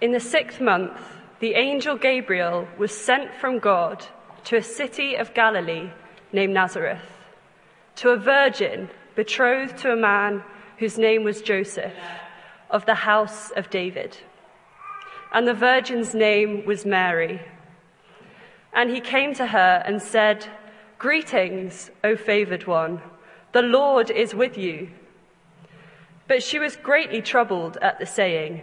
In the sixth month, the angel Gabriel was sent from God to a city of Galilee named Nazareth, to a virgin betrothed to a man whose name was Joseph, of the house of David. And the virgin's name was Mary. And he came to her and said, Greetings, O favored one, the Lord is with you. But she was greatly troubled at the saying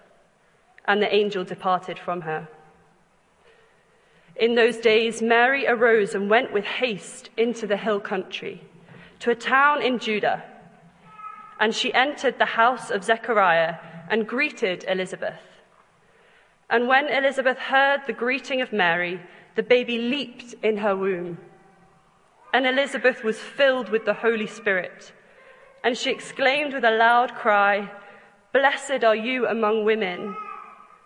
and the angel departed from her. In those days, Mary arose and went with haste into the hill country, to a town in Judah. And she entered the house of Zechariah and greeted Elizabeth. And when Elizabeth heard the greeting of Mary, the baby leaped in her womb. And Elizabeth was filled with the Holy Spirit. And she exclaimed with a loud cry, Blessed are you among women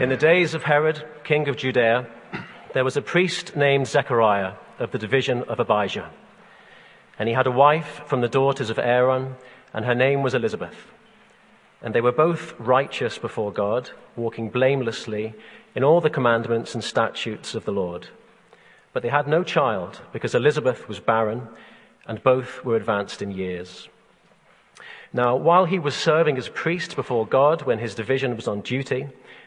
In the days of Herod, king of Judea, there was a priest named Zechariah of the division of Abijah. And he had a wife from the daughters of Aaron, and her name was Elizabeth. And they were both righteous before God, walking blamelessly in all the commandments and statutes of the Lord. But they had no child, because Elizabeth was barren, and both were advanced in years. Now, while he was serving as priest before God when his division was on duty,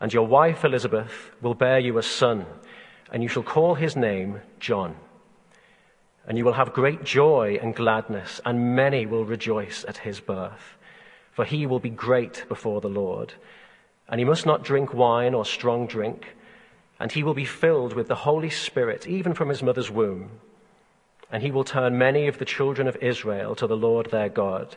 and your wife Elizabeth will bear you a son, and you shall call his name John. And you will have great joy and gladness, and many will rejoice at his birth. For he will be great before the Lord. And he must not drink wine or strong drink, and he will be filled with the Holy Spirit, even from his mother's womb. And he will turn many of the children of Israel to the Lord their God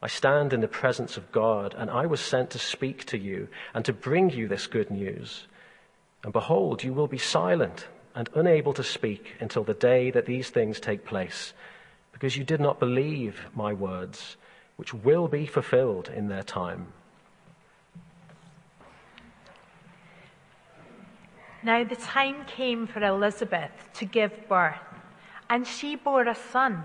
I stand in the presence of God, and I was sent to speak to you and to bring you this good news. And behold, you will be silent and unable to speak until the day that these things take place, because you did not believe my words, which will be fulfilled in their time. Now the time came for Elizabeth to give birth, and she bore a son.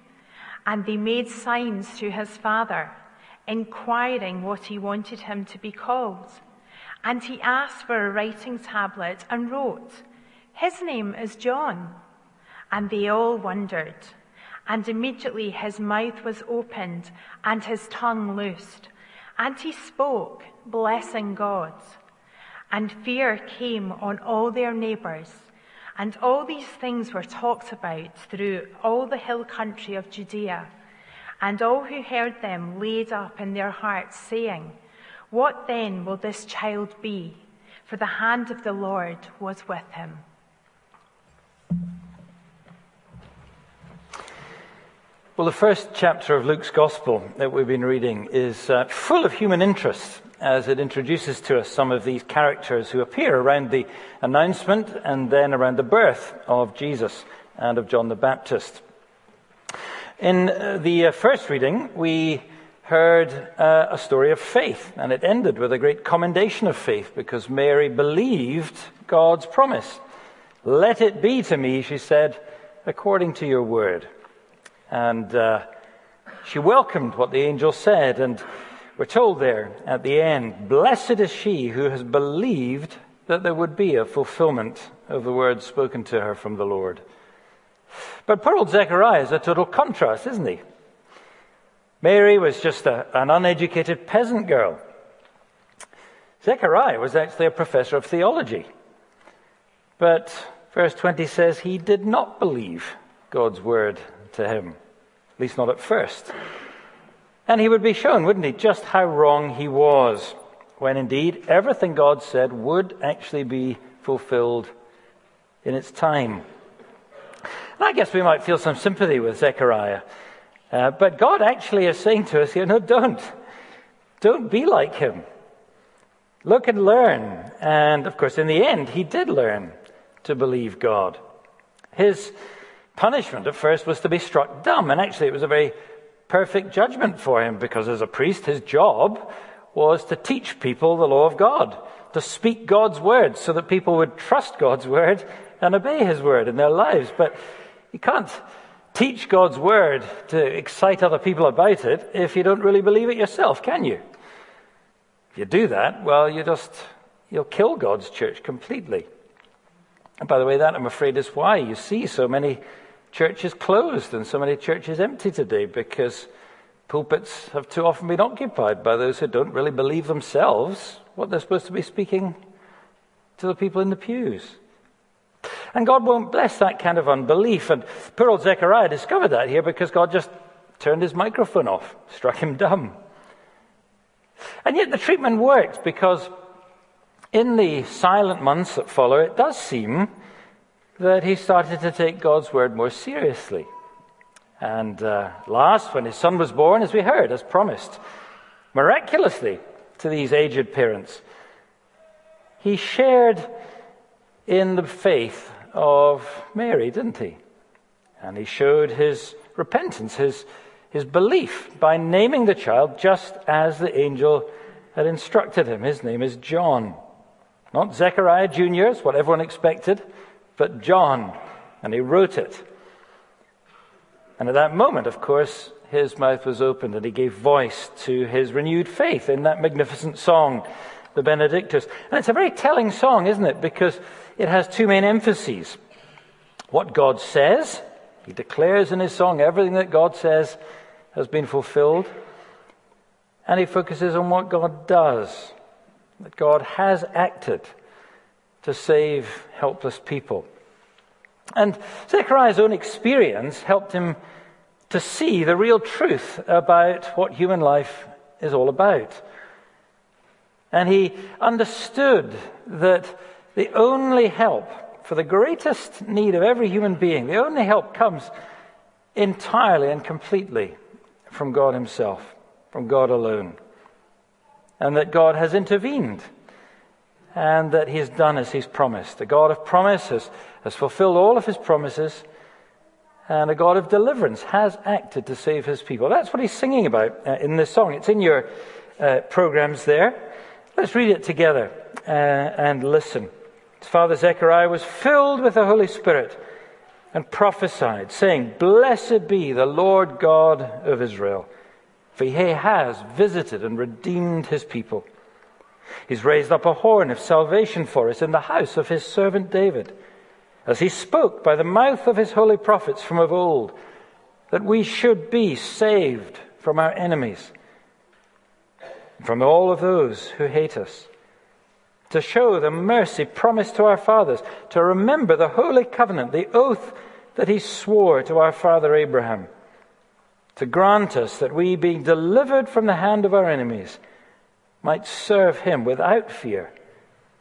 And they made signs to his father, inquiring what he wanted him to be called. And he asked for a writing tablet and wrote, His name is John. And they all wondered. And immediately his mouth was opened and his tongue loosed. And he spoke, blessing God. And fear came on all their neighbors. And all these things were talked about through all the hill country of Judea. And all who heard them laid up in their hearts, saying, What then will this child be? For the hand of the Lord was with him. Well, the first chapter of Luke's Gospel that we've been reading is uh, full of human interest as it introduces to us some of these characters who appear around the announcement and then around the birth of Jesus and of John the Baptist. In uh, the uh, first reading, we heard uh, a story of faith, and it ended with a great commendation of faith because Mary believed God's promise. Let it be to me, she said, according to your word. And uh, she welcomed what the angel said, and we're told there at the end, Blessed is she who has believed that there would be a fulfillment of the words spoken to her from the Lord. But poor old Zechariah is a total contrast, isn't he? Mary was just a, an uneducated peasant girl. Zechariah was actually a professor of theology. But verse 20 says he did not believe God's word to him, at least not at first. And he would be shown, wouldn't he, just how wrong he was, when indeed everything God said would actually be fulfilled in its time. And I guess we might feel some sympathy with Zechariah. Uh, but God actually is saying to us, you know, don't. Don't be like him. Look and learn. And of course, in the end, he did learn to believe God. His punishment at first was to be struck dumb. And actually, it was a very perfect judgment for him because as a priest, his job was to teach people the law of God, to speak God's word so that people would trust God's word and obey his word in their lives. But you can't teach God's word to excite other people about it if you don't really believe it yourself, can you? If you do that, well, you just, you'll kill God's church completely. And by the way, that I'm afraid is why you see so many churches closed and so many churches empty today because pulpits have too often been occupied by those who don't really believe themselves what they're supposed to be speaking to the people in the pews. And God won't bless that kind of unbelief. And poor old Zechariah discovered that here because God just turned his microphone off, struck him dumb. And yet the treatment worked because in the silent months that follow, it does seem that he started to take God's word more seriously. And uh, last, when his son was born, as we heard, as promised, miraculously to these aged parents, he shared in the faith of Mary, didn't he? And he showed his repentance, his, his belief, by naming the child just as the angel had instructed him. His name is John. Not Zechariah Jr., is what everyone expected but John, and he wrote it. And at that moment, of course, his mouth was opened and he gave voice to his renewed faith in that magnificent song, the Benedictus. And it's a very telling song, isn't it? Because it has two main emphases. What God says, he declares in his song everything that God says has been fulfilled. And he focuses on what God does, that God has acted to save helpless people. And Zechariah's own experience helped him to see the real truth about what human life is all about. And he understood that the only help for the greatest need of every human being, the only help comes entirely and completely from God Himself, from God alone. And that God has intervened and that He has done as He's promised. The God of promise has, fulfilled all of His promises and a God of deliverance has acted to save His people. That's what He's singing about uh, in this song. It's in your uh, programs there. Let's read it together uh, and listen. His father Zechariah was filled with the Holy Spirit and prophesied, saying, Blessed be the Lord God of Israel, for he has visited and redeemed his people. He's raised up a horn of salvation for us in the house of his servant David, as he spoke by the mouth of his holy prophets from of old, that we should be saved from our enemies, from all of those who hate us to show the mercy promised to our fathers, to remember the holy covenant, the oath that he swore to our father Abraham, to grant us that we, being delivered from the hand of our enemies, might serve him without fear,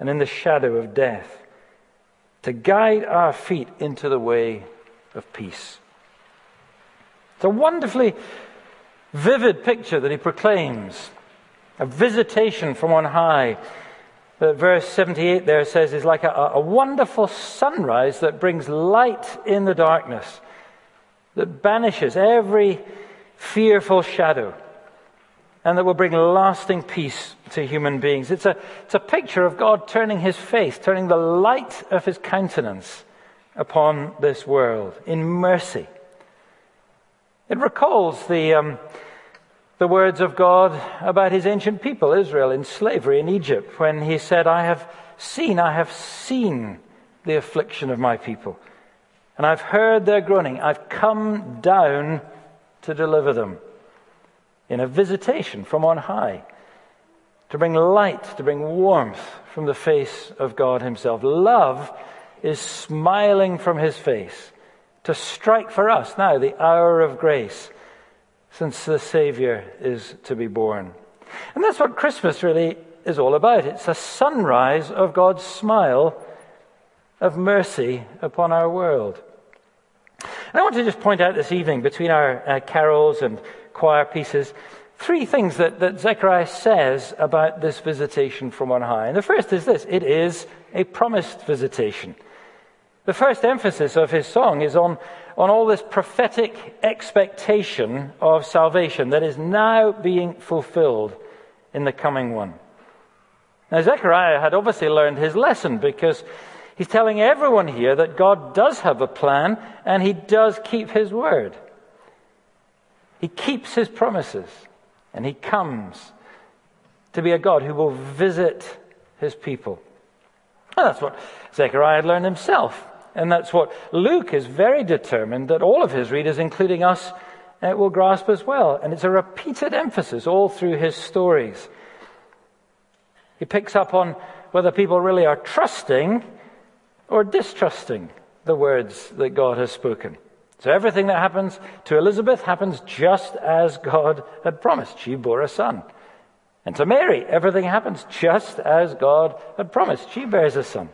and in the shadow of death, to guide our feet into the way of peace. It's a wonderfully vivid picture that he proclaims a visitation from on high. But verse 78 there says is like a, a wonderful sunrise that brings light in the darkness, that banishes every fearful shadow, and that will bring lasting peace to human beings. It's a, it's a picture of God turning his face, turning the light of his countenance upon this world in mercy. It recalls the. Um, the words of God about his ancient people, Israel, in slavery in Egypt, when he said, I have seen, I have seen the affliction of my people, and I've heard their groaning. I've come down to deliver them in a visitation from on high, to bring light, to bring warmth from the face of God himself. Love is smiling from his face to strike for us now the hour of grace since the Savior is to be born. And that's what Christmas really is all about. It's a sunrise of God's smile of mercy upon our world. And I want to just point out this evening, between our uh, carols and choir pieces, three things that, that Zechariah says about this visitation from on high. And the first is this it is a promised visitation. The first emphasis of his song is on, on all this prophetic expectation of salvation that is now being fulfilled in the coming one. Now, Zechariah had obviously learned his lesson because he's telling everyone here that God does have a plan and he does keep his word. He keeps his promises and he comes to be a God who will visit his people. And that's what Zechariah had learned himself. And that's what Luke is very determined that all of his readers, including us, uh, will grasp as well. And it's a repeated emphasis all through his stories. He picks up on whether people really are trusting or distrusting the words that God has spoken. So everything that happens to Elizabeth happens just as God had promised. She bore a son. And to Mary, everything happens just as God had promised. She bears a son.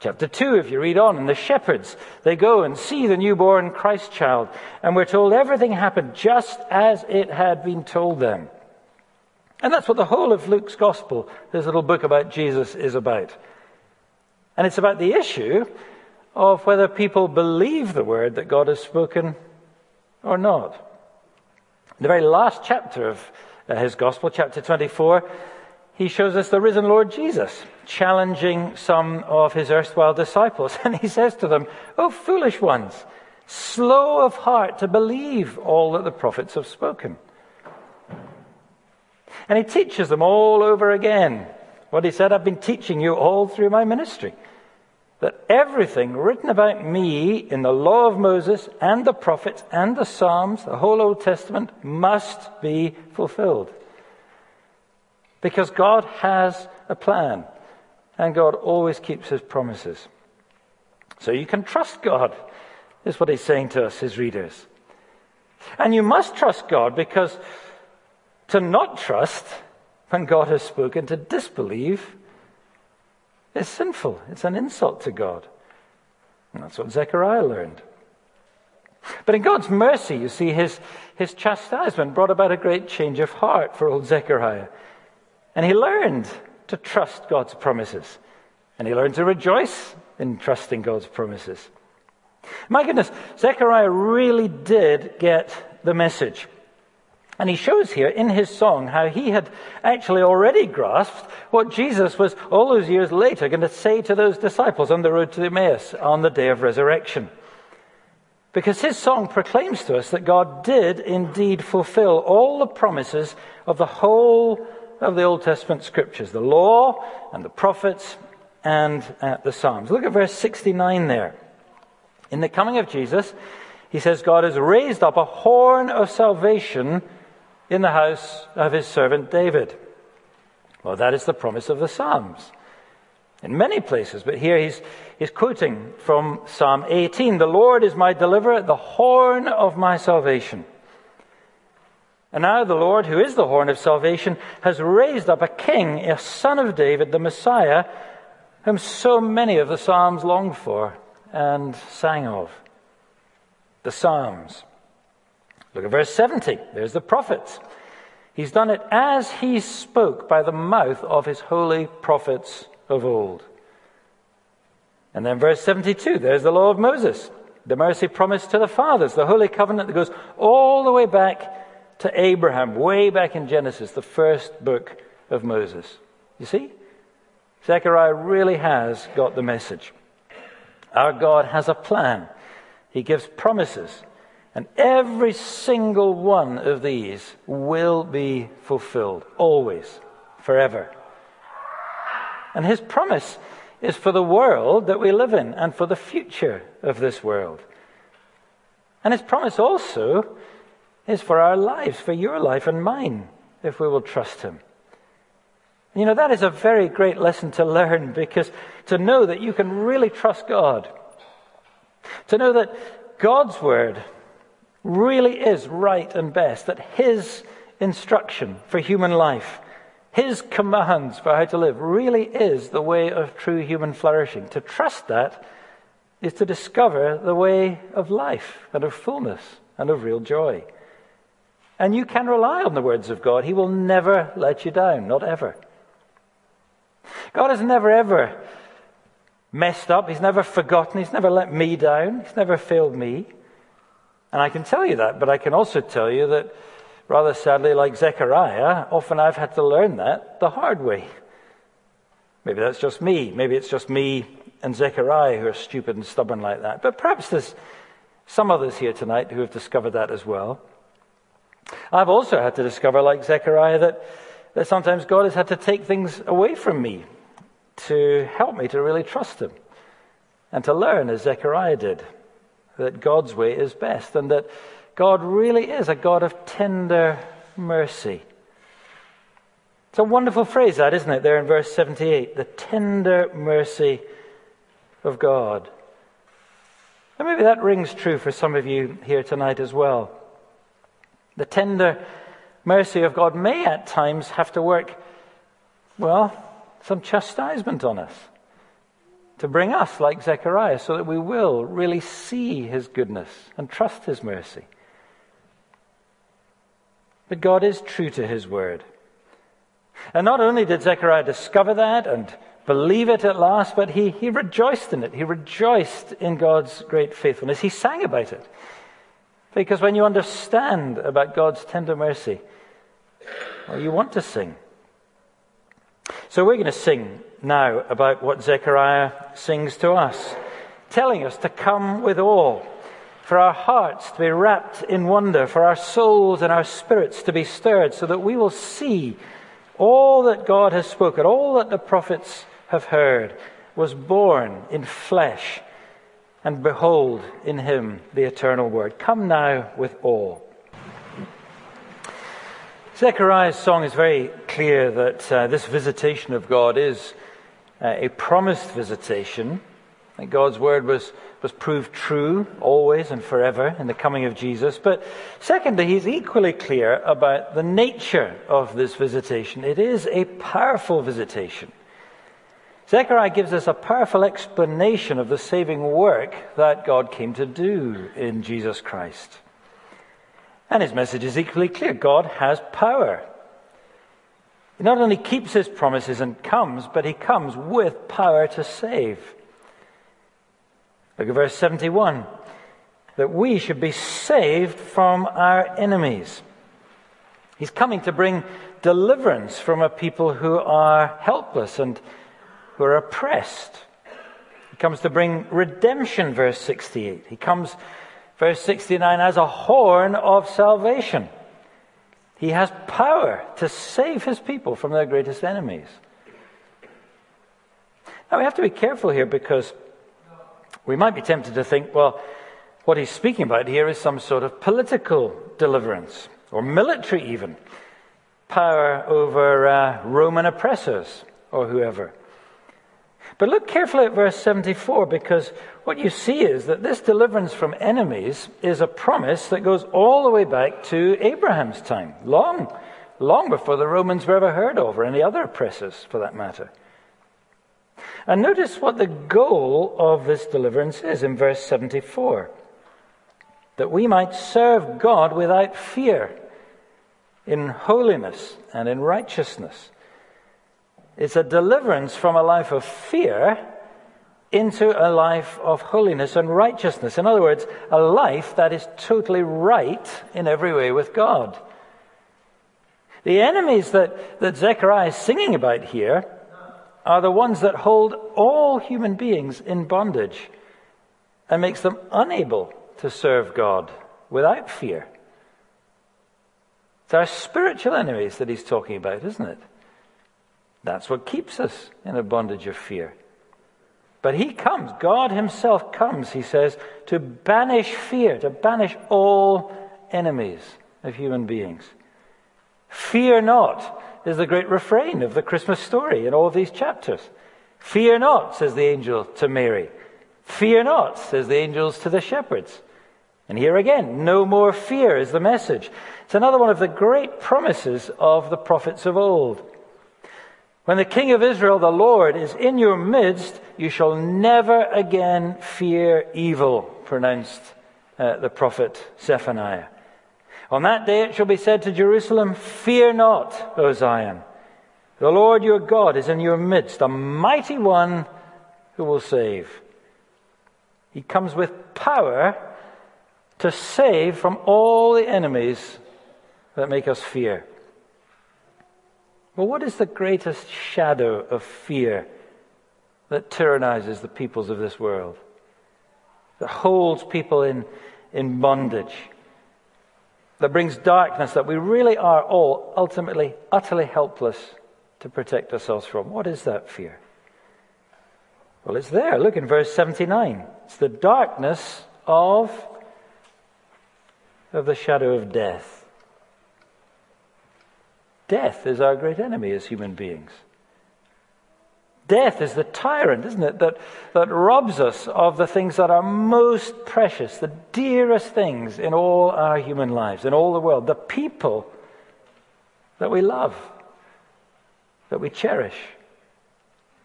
Chapter 2, if you read on, and the shepherds, they go and see the newborn Christ child, and we're told everything happened just as it had been told them. And that's what the whole of Luke's gospel, this little book about Jesus, is about. And it's about the issue of whether people believe the word that God has spoken or not. In the very last chapter of uh, his gospel, chapter 24, he shows us the risen Lord Jesus challenging some of his erstwhile disciples. And he says to them, Oh, foolish ones, slow of heart to believe all that the prophets have spoken. And he teaches them all over again what he said I've been teaching you all through my ministry. That everything written about me in the law of Moses and the prophets and the Psalms, the whole Old Testament, must be fulfilled. Because God has a plan, and God always keeps his promises. So you can trust God, is what he's saying to us, his readers. And you must trust God because to not trust when God has spoken, to disbelieve, is sinful. It's an insult to God. And that's what Zechariah learned. But in God's mercy, you see, his, his chastisement brought about a great change of heart for old Zechariah. And he learned to trust God's promises. And he learned to rejoice in trusting God's promises. My goodness, Zechariah really did get the message. And he shows here in his song how he had actually already grasped what Jesus was all those years later going to say to those disciples on the road to Emmaus on the day of resurrection. Because his song proclaims to us that God did indeed fulfill all the promises of the whole of the Old Testament scriptures, the law and the prophets and uh, the Psalms. Look at verse 69 there. In the coming of Jesus, he says, God has raised up a horn of salvation in the house of his servant David. Well, that is the promise of the Psalms. In many places, but here he's, he's quoting from Psalm 18 The Lord is my deliverer, the horn of my salvation. And now the Lord, who is the horn of salvation, has raised up a king, a son of David, the Messiah, whom so many of the Psalms longed for and sang of. The Psalms. Look at verse 70. There's the prophets. He's done it as he spoke by the mouth of his holy prophets of old. And then verse 72, there's the law of Moses, the mercy promised to the fathers, the holy covenant that goes all the way back to Abraham, way back in Genesis, the first book of Moses. You see? Zechariah really has got the message. Our God has a plan. He gives promises. And every single one of these will be fulfilled, always, forever. And his promise is for the world that we live in and for the future of this world. And his promise also is for our lives, for your life and mine, if we will trust him. You know, that is a very great lesson to learn because to know that you can really trust God, to know that God's word really is right and best, that His instruction for human life, His commands for how to live, really is the way of true human flourishing. To trust that is to discover the way of life and of fullness and of real joy. And you can rely on the words of God. He will never let you down, not ever. God has never ever messed up. He's never forgotten. He's never let me down. He's never failed me. And I can tell you that, but I can also tell you that, rather sadly, like Zechariah, often I've had to learn that the hard way. Maybe that's just me. Maybe it's just me and Zechariah who are stupid and stubborn like that. But perhaps there's some others here tonight who have discovered that as well. I've also had to discover, like Zechariah, that, that sometimes God has had to take things away from me to help me to really trust Him and to learn as Zechariah did that God's way is best and that God really is a God of tender mercy. It's a wonderful phrase, that, isn't it, there in verse 78? The tender mercy of God. And maybe that rings true for some of you here tonight as well. The tender mercy of God may at times have to work, well, some chastisement on us to bring us like Zechariah so that we will really see his goodness and trust his mercy. But God is true to his word. And not only did Zechariah discover that and believe it at last, but he, he rejoiced in it. He rejoiced in God's great faithfulness. He sang about it. Because when you understand about God's tender mercy, well, you want to sing. So we're going to sing now about what Zechariah sings to us, telling us to come with all, for our hearts to be wrapped in wonder, for our souls and our spirits to be stirred, so that we will see all that God has spoken, all that the prophets have heard, was born in flesh. And behold, in him the eternal word. Come now with all. Zechariah's song is very clear that uh, this visitation of God is uh, a promised visitation. That God's word was, was proved true always and forever in the coming of Jesus. But secondly, he's equally clear about the nature of this visitation. It is a powerful visitation. Zechariah gives us a powerful explanation of the saving work that God came to do in Jesus Christ. And his message is equally clear God has power. He not only keeps his promises and comes, but he comes with power to save. Look at verse 71 that we should be saved from our enemies. He's coming to bring deliverance from a people who are helpless and who are oppressed. He comes to bring redemption, verse 68. He comes verse 69, as a horn of salvation. He has power to save his people from their greatest enemies. Now we have to be careful here because we might be tempted to think, well, what he's speaking about here is some sort of political deliverance, or military even. Power over uh, Roman oppressors, or whoever. But look carefully at verse 74 because what you see is that this deliverance from enemies is a promise that goes all the way back to Abraham's time, long, long before the Romans were ever heard of, or any other oppressors for that matter. And notice what the goal of this deliverance is in verse 74 that we might serve God without fear, in holiness and in righteousness. It's a deliverance from a life of fear into a life of holiness and righteousness. In other words, a life that is totally right in every way with God. The enemies that, that Zechariah is singing about here are the ones that hold all human beings in bondage and makes them unable to serve God without fear. It's our spiritual enemies that he's talking about, isn't it? That's what keeps us in a bondage of fear. But He comes, God Himself comes, He says, to banish fear, to banish all enemies of human beings. Fear not is the great refrain of the Christmas story in all these chapters. Fear not, says the angel to Mary. Fear not, says the angels to the shepherds. And here again, no more fear is the message. It's another one of the great promises of the prophets of old. When the King of Israel, the Lord, is in your midst, you shall never again fear evil, pronounced uh, the prophet Zephaniah. On that day it shall be said to Jerusalem, Fear not, O Zion. The Lord your God is in your midst, a mighty one who will save. He comes with power to save from all the enemies that make us fear. Well, what is the greatest shadow of fear that tyrannizes the peoples of this world? That holds people in, in bondage? That brings darkness that we really are all ultimately, utterly helpless to protect ourselves from? What is that fear? Well, it's there. Look in verse 79. It's the darkness of, of the shadow of death. Death is our great enemy as human beings. Death is the tyrant, isn't it, that, that robs us of the things that are most precious, the dearest things in all our human lives, in all the world, the people that we love, that we cherish,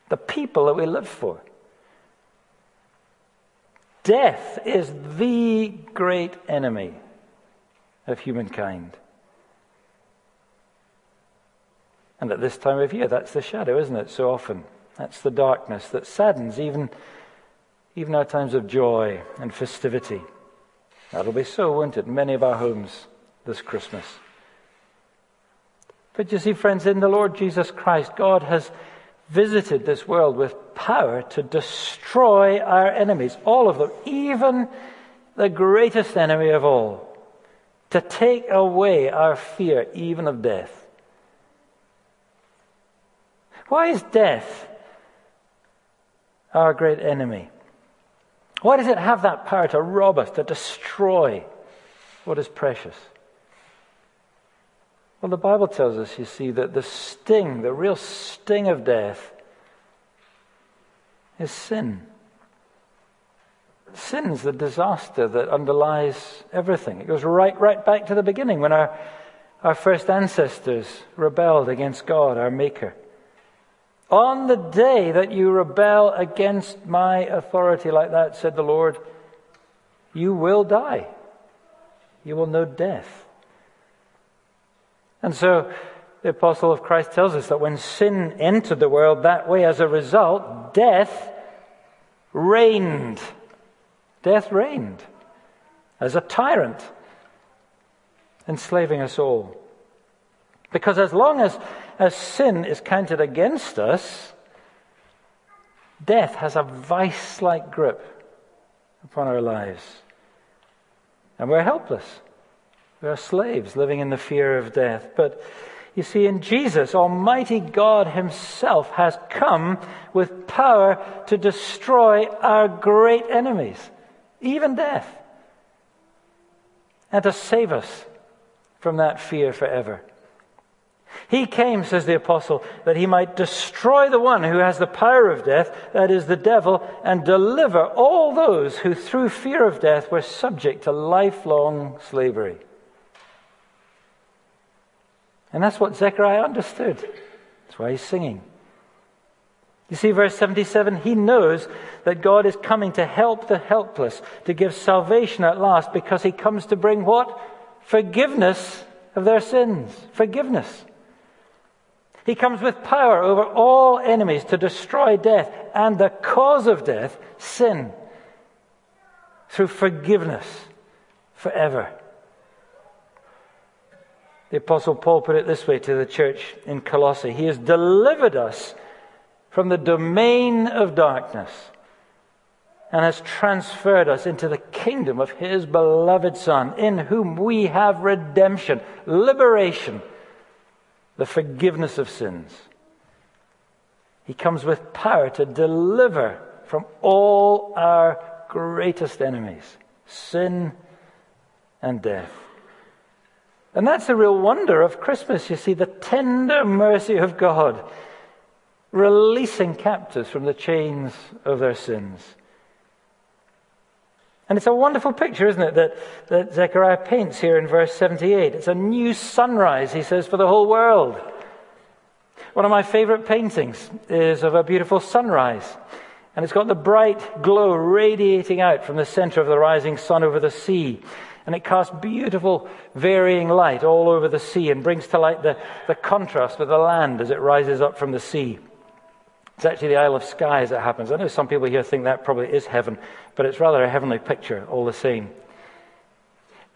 the people that we live for. Death is the great enemy of humankind. And at this time of year, that's the shadow, isn't it? So often. That's the darkness that saddens even, even our times of joy and festivity. That'll be so, won't it, in many of our homes this Christmas. But you see, friends, in the Lord Jesus Christ, God has visited this world with power to destroy our enemies, all of them, even, the greatest enemy of all, to take away our fear even of death. Why is death our great enemy? Why does it have that power to rob us, to destroy what is precious? Well, the Bible tells us, you see, that the sting, the real sting of death, is sin. Sin's the disaster that underlies everything. It goes right, right back to the beginning when our, our first ancestors rebelled against God, our Maker. On the day that you rebel against my authority like that, said the Lord, you will die. You will know death. And so the apostle of Christ tells us that when sin entered the world that way, as a result, death reigned. Death reigned as a tyrant, enslaving us all. Because as long as, as sin is counted against us, death has a vice like grip upon our lives. And we're helpless. We are slaves living in the fear of death. But you see, in Jesus, Almighty God Himself has come with power to destroy our great enemies, even death, and to save us from that fear forever. He came, says the apostle, that he might destroy the one who has the power of death, that is the devil, and deliver all those who through fear of death were subject to lifelong slavery. And that's what Zechariah understood. That's why he's singing. You see, verse 77 he knows that God is coming to help the helpless, to give salvation at last, because he comes to bring what? Forgiveness of their sins. Forgiveness. He comes with power over all enemies to destroy death and the cause of death, sin, through forgiveness forever. The Apostle Paul put it this way to the church in Colossae He has delivered us from the domain of darkness and has transferred us into the kingdom of His beloved Son, in whom we have redemption, liberation the forgiveness of sins. He comes with power to deliver from all our greatest enemies sin and death. And that's the real wonder of Christmas, you see, the tender mercy of God releasing captives from the chains of their sins. And it's a wonderful picture, isn't it, that, that Zechariah paints here in verse 78. It's a new sunrise, he says, for the whole world. One of my favorite paintings is of a beautiful sunrise. And it's got the bright glow radiating out from the center of the rising sun over the sea. And it casts beautiful varying light all over the sea and brings to light the, the contrast with the land as it rises up from the sea. It's actually the Isle of Skye as it happens. I know some people here think that probably is heaven, but it's rather a heavenly picture all the same.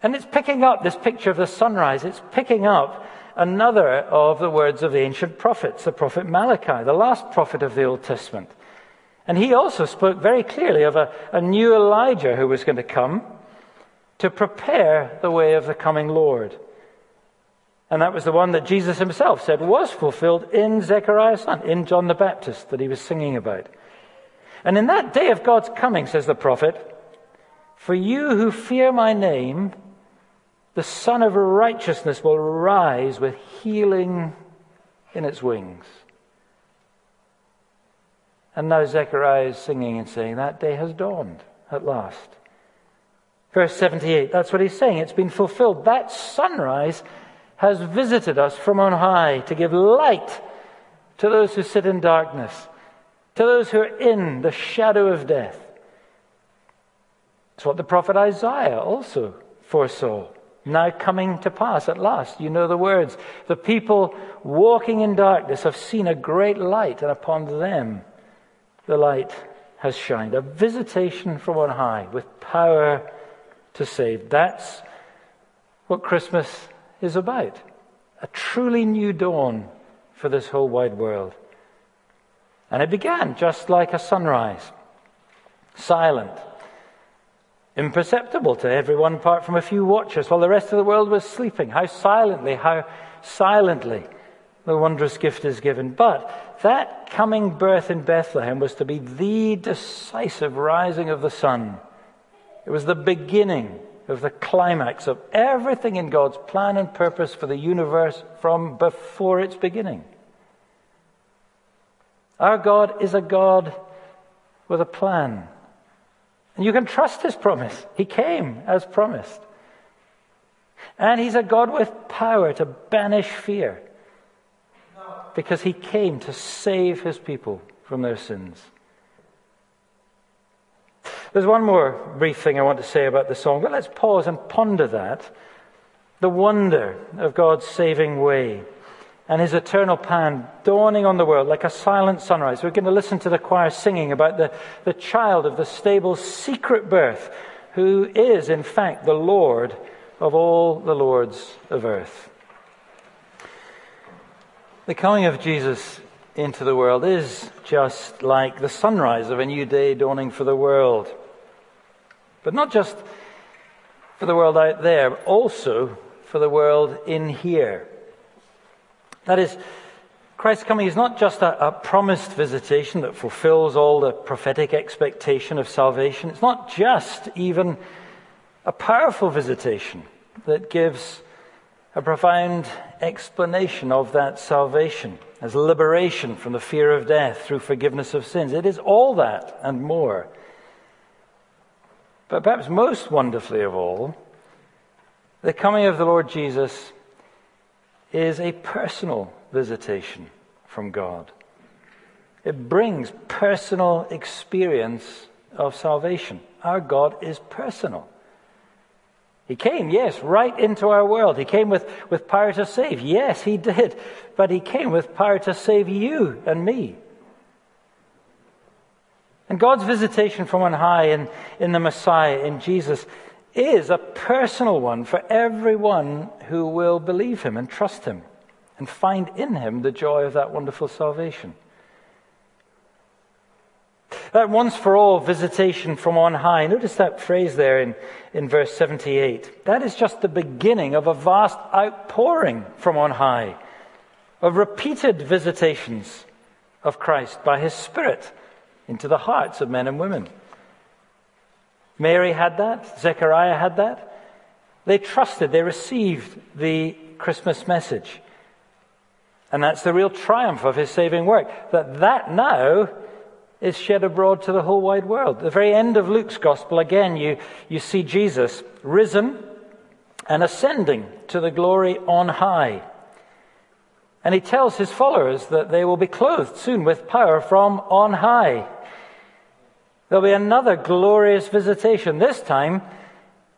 And it's picking up this picture of the sunrise. It's picking up another of the words of the ancient prophets, the prophet Malachi, the last prophet of the Old Testament. And he also spoke very clearly of a, a new Elijah who was going to come to prepare the way of the coming Lord. And that was the one that Jesus himself said was fulfilled in Zechariah's son, in John the Baptist that he was singing about. And in that day of God's coming, says the prophet, for you who fear my name, the Sun of Righteousness will rise with healing in its wings. And now Zechariah is singing and saying, That day has dawned at last. Verse 78, that's what he's saying. It's been fulfilled. That sunrise has visited us from on high to give light to those who sit in darkness, to those who are in the shadow of death. It's what the prophet Isaiah also foresaw. Now coming to pass at last. You know the words. The people walking in darkness have seen a great light, and upon them the light has shined. A visitation from on high with power to save. That's what Christmas is about a truly new dawn for this whole wide world. And it began just like a sunrise, silent. imperceptible to everyone apart from a few watchers while the rest of the world was sleeping. How silently, how silently the wondrous gift is given. But that coming birth in Bethlehem was to be the decisive rising of the sun. It was the beginning of the climax of everything in God's plan and purpose for the universe from before its beginning. Our God is a God with a plan. And you can trust his promise. He came as promised. And he's a God with power to banish fear because he came to save his people from their sins. There's one more brief thing I want to say about the song, but let's pause and ponder that. The wonder of God's saving way and his eternal plan dawning on the world like a silent sunrise. We're going to listen to the choir singing about the, the child of the stable's secret birth, who is, in fact, the Lord of all the lords of earth. The coming of Jesus into the world is just like the sunrise of a new day dawning for the world. But not just for the world out there, but also for the world in here. That is, Christ's coming is not just a, a, promised visitation that fulfills all the prophetic expectation of salvation. It's not just even a powerful visitation that gives a profound explanation of that salvation as liberation from the fear of death through forgiveness of sins. It is all that and more. But perhaps most wonderfully of all, the coming of the Lord Jesus is a personal visitation from God. It brings personal experience of salvation. Our God is personal. He came, yes, right into our world. He came with, with power to save. Yes, he did. But he came with power to save you and me. And God's visitation from on high in, in the Messiah, in Jesus, is a personal one for everyone who will believe him and trust him and find in him the joy of that wonderful salvation. That once for all visitation from on high. Notice that phrase there in, in verse 78. That is just the beginning of a vast outpouring from on high, of repeated visitations of Christ by his Spirit into the hearts of men and women. Mary had that, Zechariah had that. They trusted, they received the Christmas message. And that's the real triumph of his saving work. That that now is shed abroad to the whole wide world. the very end of Luke's gospel, again, you, you see Jesus risen and ascending to the glory on high. And he tells his followers that they will be clothed soon with power from on high. There'll be another glorious visitation, this time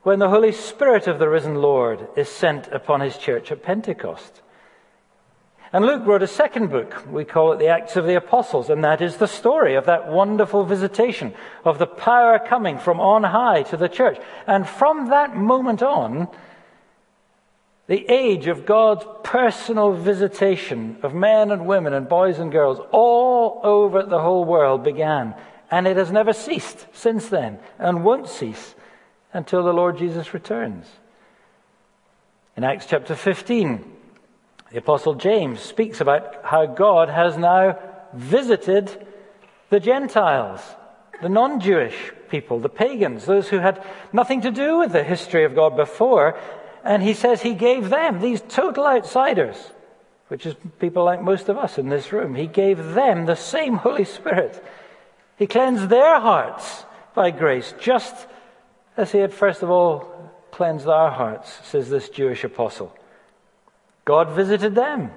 when the Holy Spirit of the risen Lord is sent upon his church at Pentecost. And Luke wrote a second book. We call it the Acts of the Apostles, and that is the story of that wonderful visitation of the power coming from on high to the church. And from that moment on, the age of God's personal visitation of men and women and boys and girls all over the whole world began. And it has never ceased since then and won't cease until the Lord Jesus returns. In Acts chapter 15, the Apostle James speaks about how God has now visited the Gentiles, the non Jewish people, the pagans, those who had nothing to do with the history of God before. And he says he gave them, these total outsiders, which is people like most of us in this room, he gave them the same Holy Spirit. He cleansed their hearts by grace, just as he had first of all cleansed our hearts, says this Jewish apostle. God visited them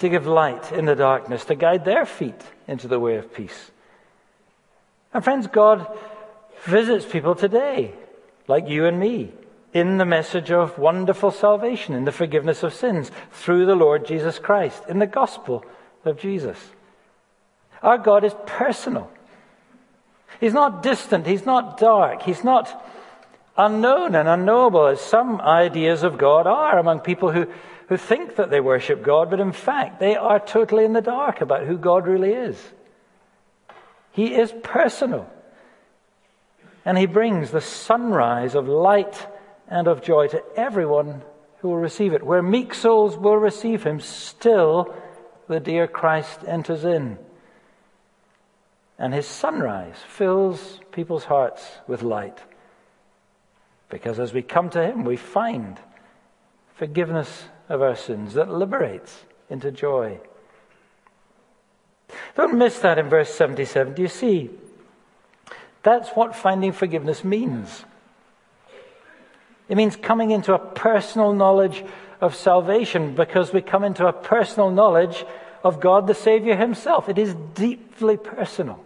to give light in the darkness, to guide their feet into the way of peace. And friends, God visits people today, like you and me, in the message of wonderful salvation, in the forgiveness of sins, through the Lord Jesus Christ, in the gospel of Jesus. Our God is personal. He's not distant. He's not dark. He's not unknown and unknowable as some ideas of God are among people who, who think that they worship God, but in fact, they are totally in the dark about who God really is. He is personal. and he brings the sunrise of light and of joy to everyone who will receive it. Where meek souls will receive him, still the dear Christ enters in. And his sunrise fills people's hearts with light. Because as we come to him, we find forgiveness of our sins that liberates into joy. Don't miss that in verse 77. Do you see? That's what finding forgiveness means. It means coming into a personal knowledge of salvation because we come into a personal knowledge of God the Savior Himself. It is deeply personal.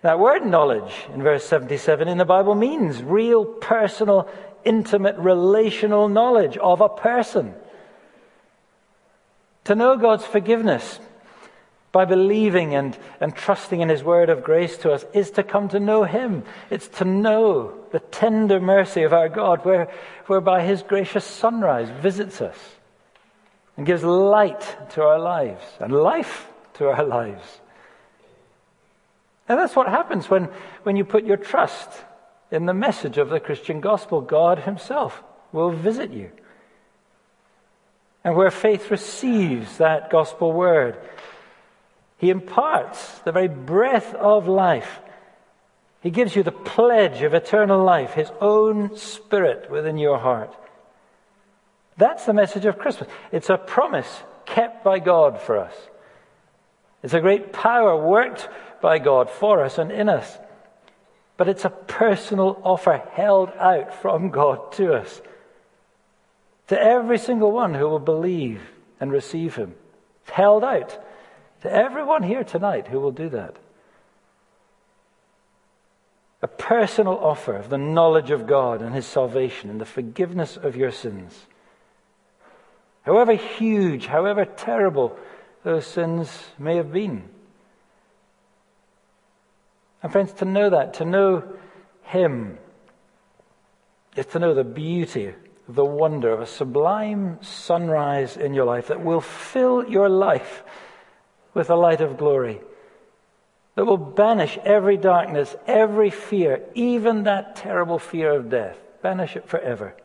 That word knowledge in verse 77 in the Bible means real, personal, intimate, relational knowledge of a person. To know God's forgiveness by believing and, and trusting in His word of grace to us is to come to know Him. It's to know the tender mercy of our God, where, whereby His gracious sunrise visits us and gives light to our lives and life to our lives. And that's what happens when, when you put your trust in the message of the Christian gospel. God Himself will visit you. And where faith receives that gospel word, he imparts the very breath of life. He gives you the pledge of eternal life, His own Spirit within your heart. That's the message of Christmas. It's a promise kept by God for us. It's a great power worked by God for us and in us. But it's a personal offer held out from God to us. To every single one who will believe and receive Him. It's held out to everyone here tonight who will do that. A personal offer of the knowledge of God and His salvation and the forgiveness of your sins. However huge, however terrible those sins may have been. And, friends, to know that, to know Him, is to know the beauty, the wonder of a sublime sunrise in your life that will fill your life with the light of glory that will banish every darkness, every fear, even that terrible fear of death. Banish it forever.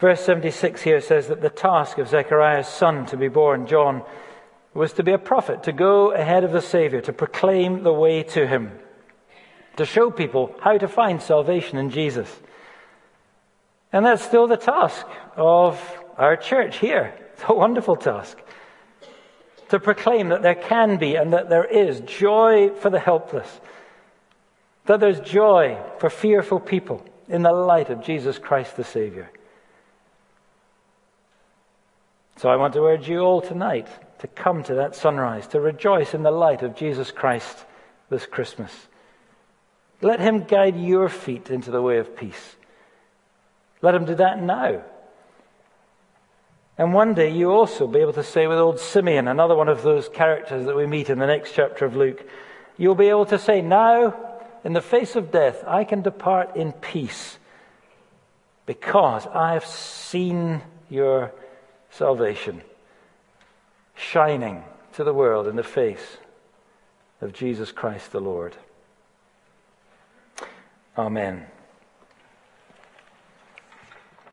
Verse 76 here says that the task of Zechariah's son to be born, John, was to be a prophet, to go ahead of the Savior, to proclaim the way to him, to show people how to find salvation in Jesus. And that's still the task of our church here. It's a wonderful task to proclaim that there can be and that there is joy for the helpless, that there's joy for fearful people in the light of Jesus Christ the Savior. So I want to urge you all tonight to come to that sunrise, to rejoice in the light of Jesus Christ this Christmas. Let Him guide your feet into the way of peace. Let Him do that now. And one day you also be able to say with old Simeon, another one of those characters that we meet in the next chapter of Luke, you'll be able to say, Now, in the face of death, I can depart in peace because I have seen your salvation shining to the world in the face of Jesus Christ the Lord. Amen.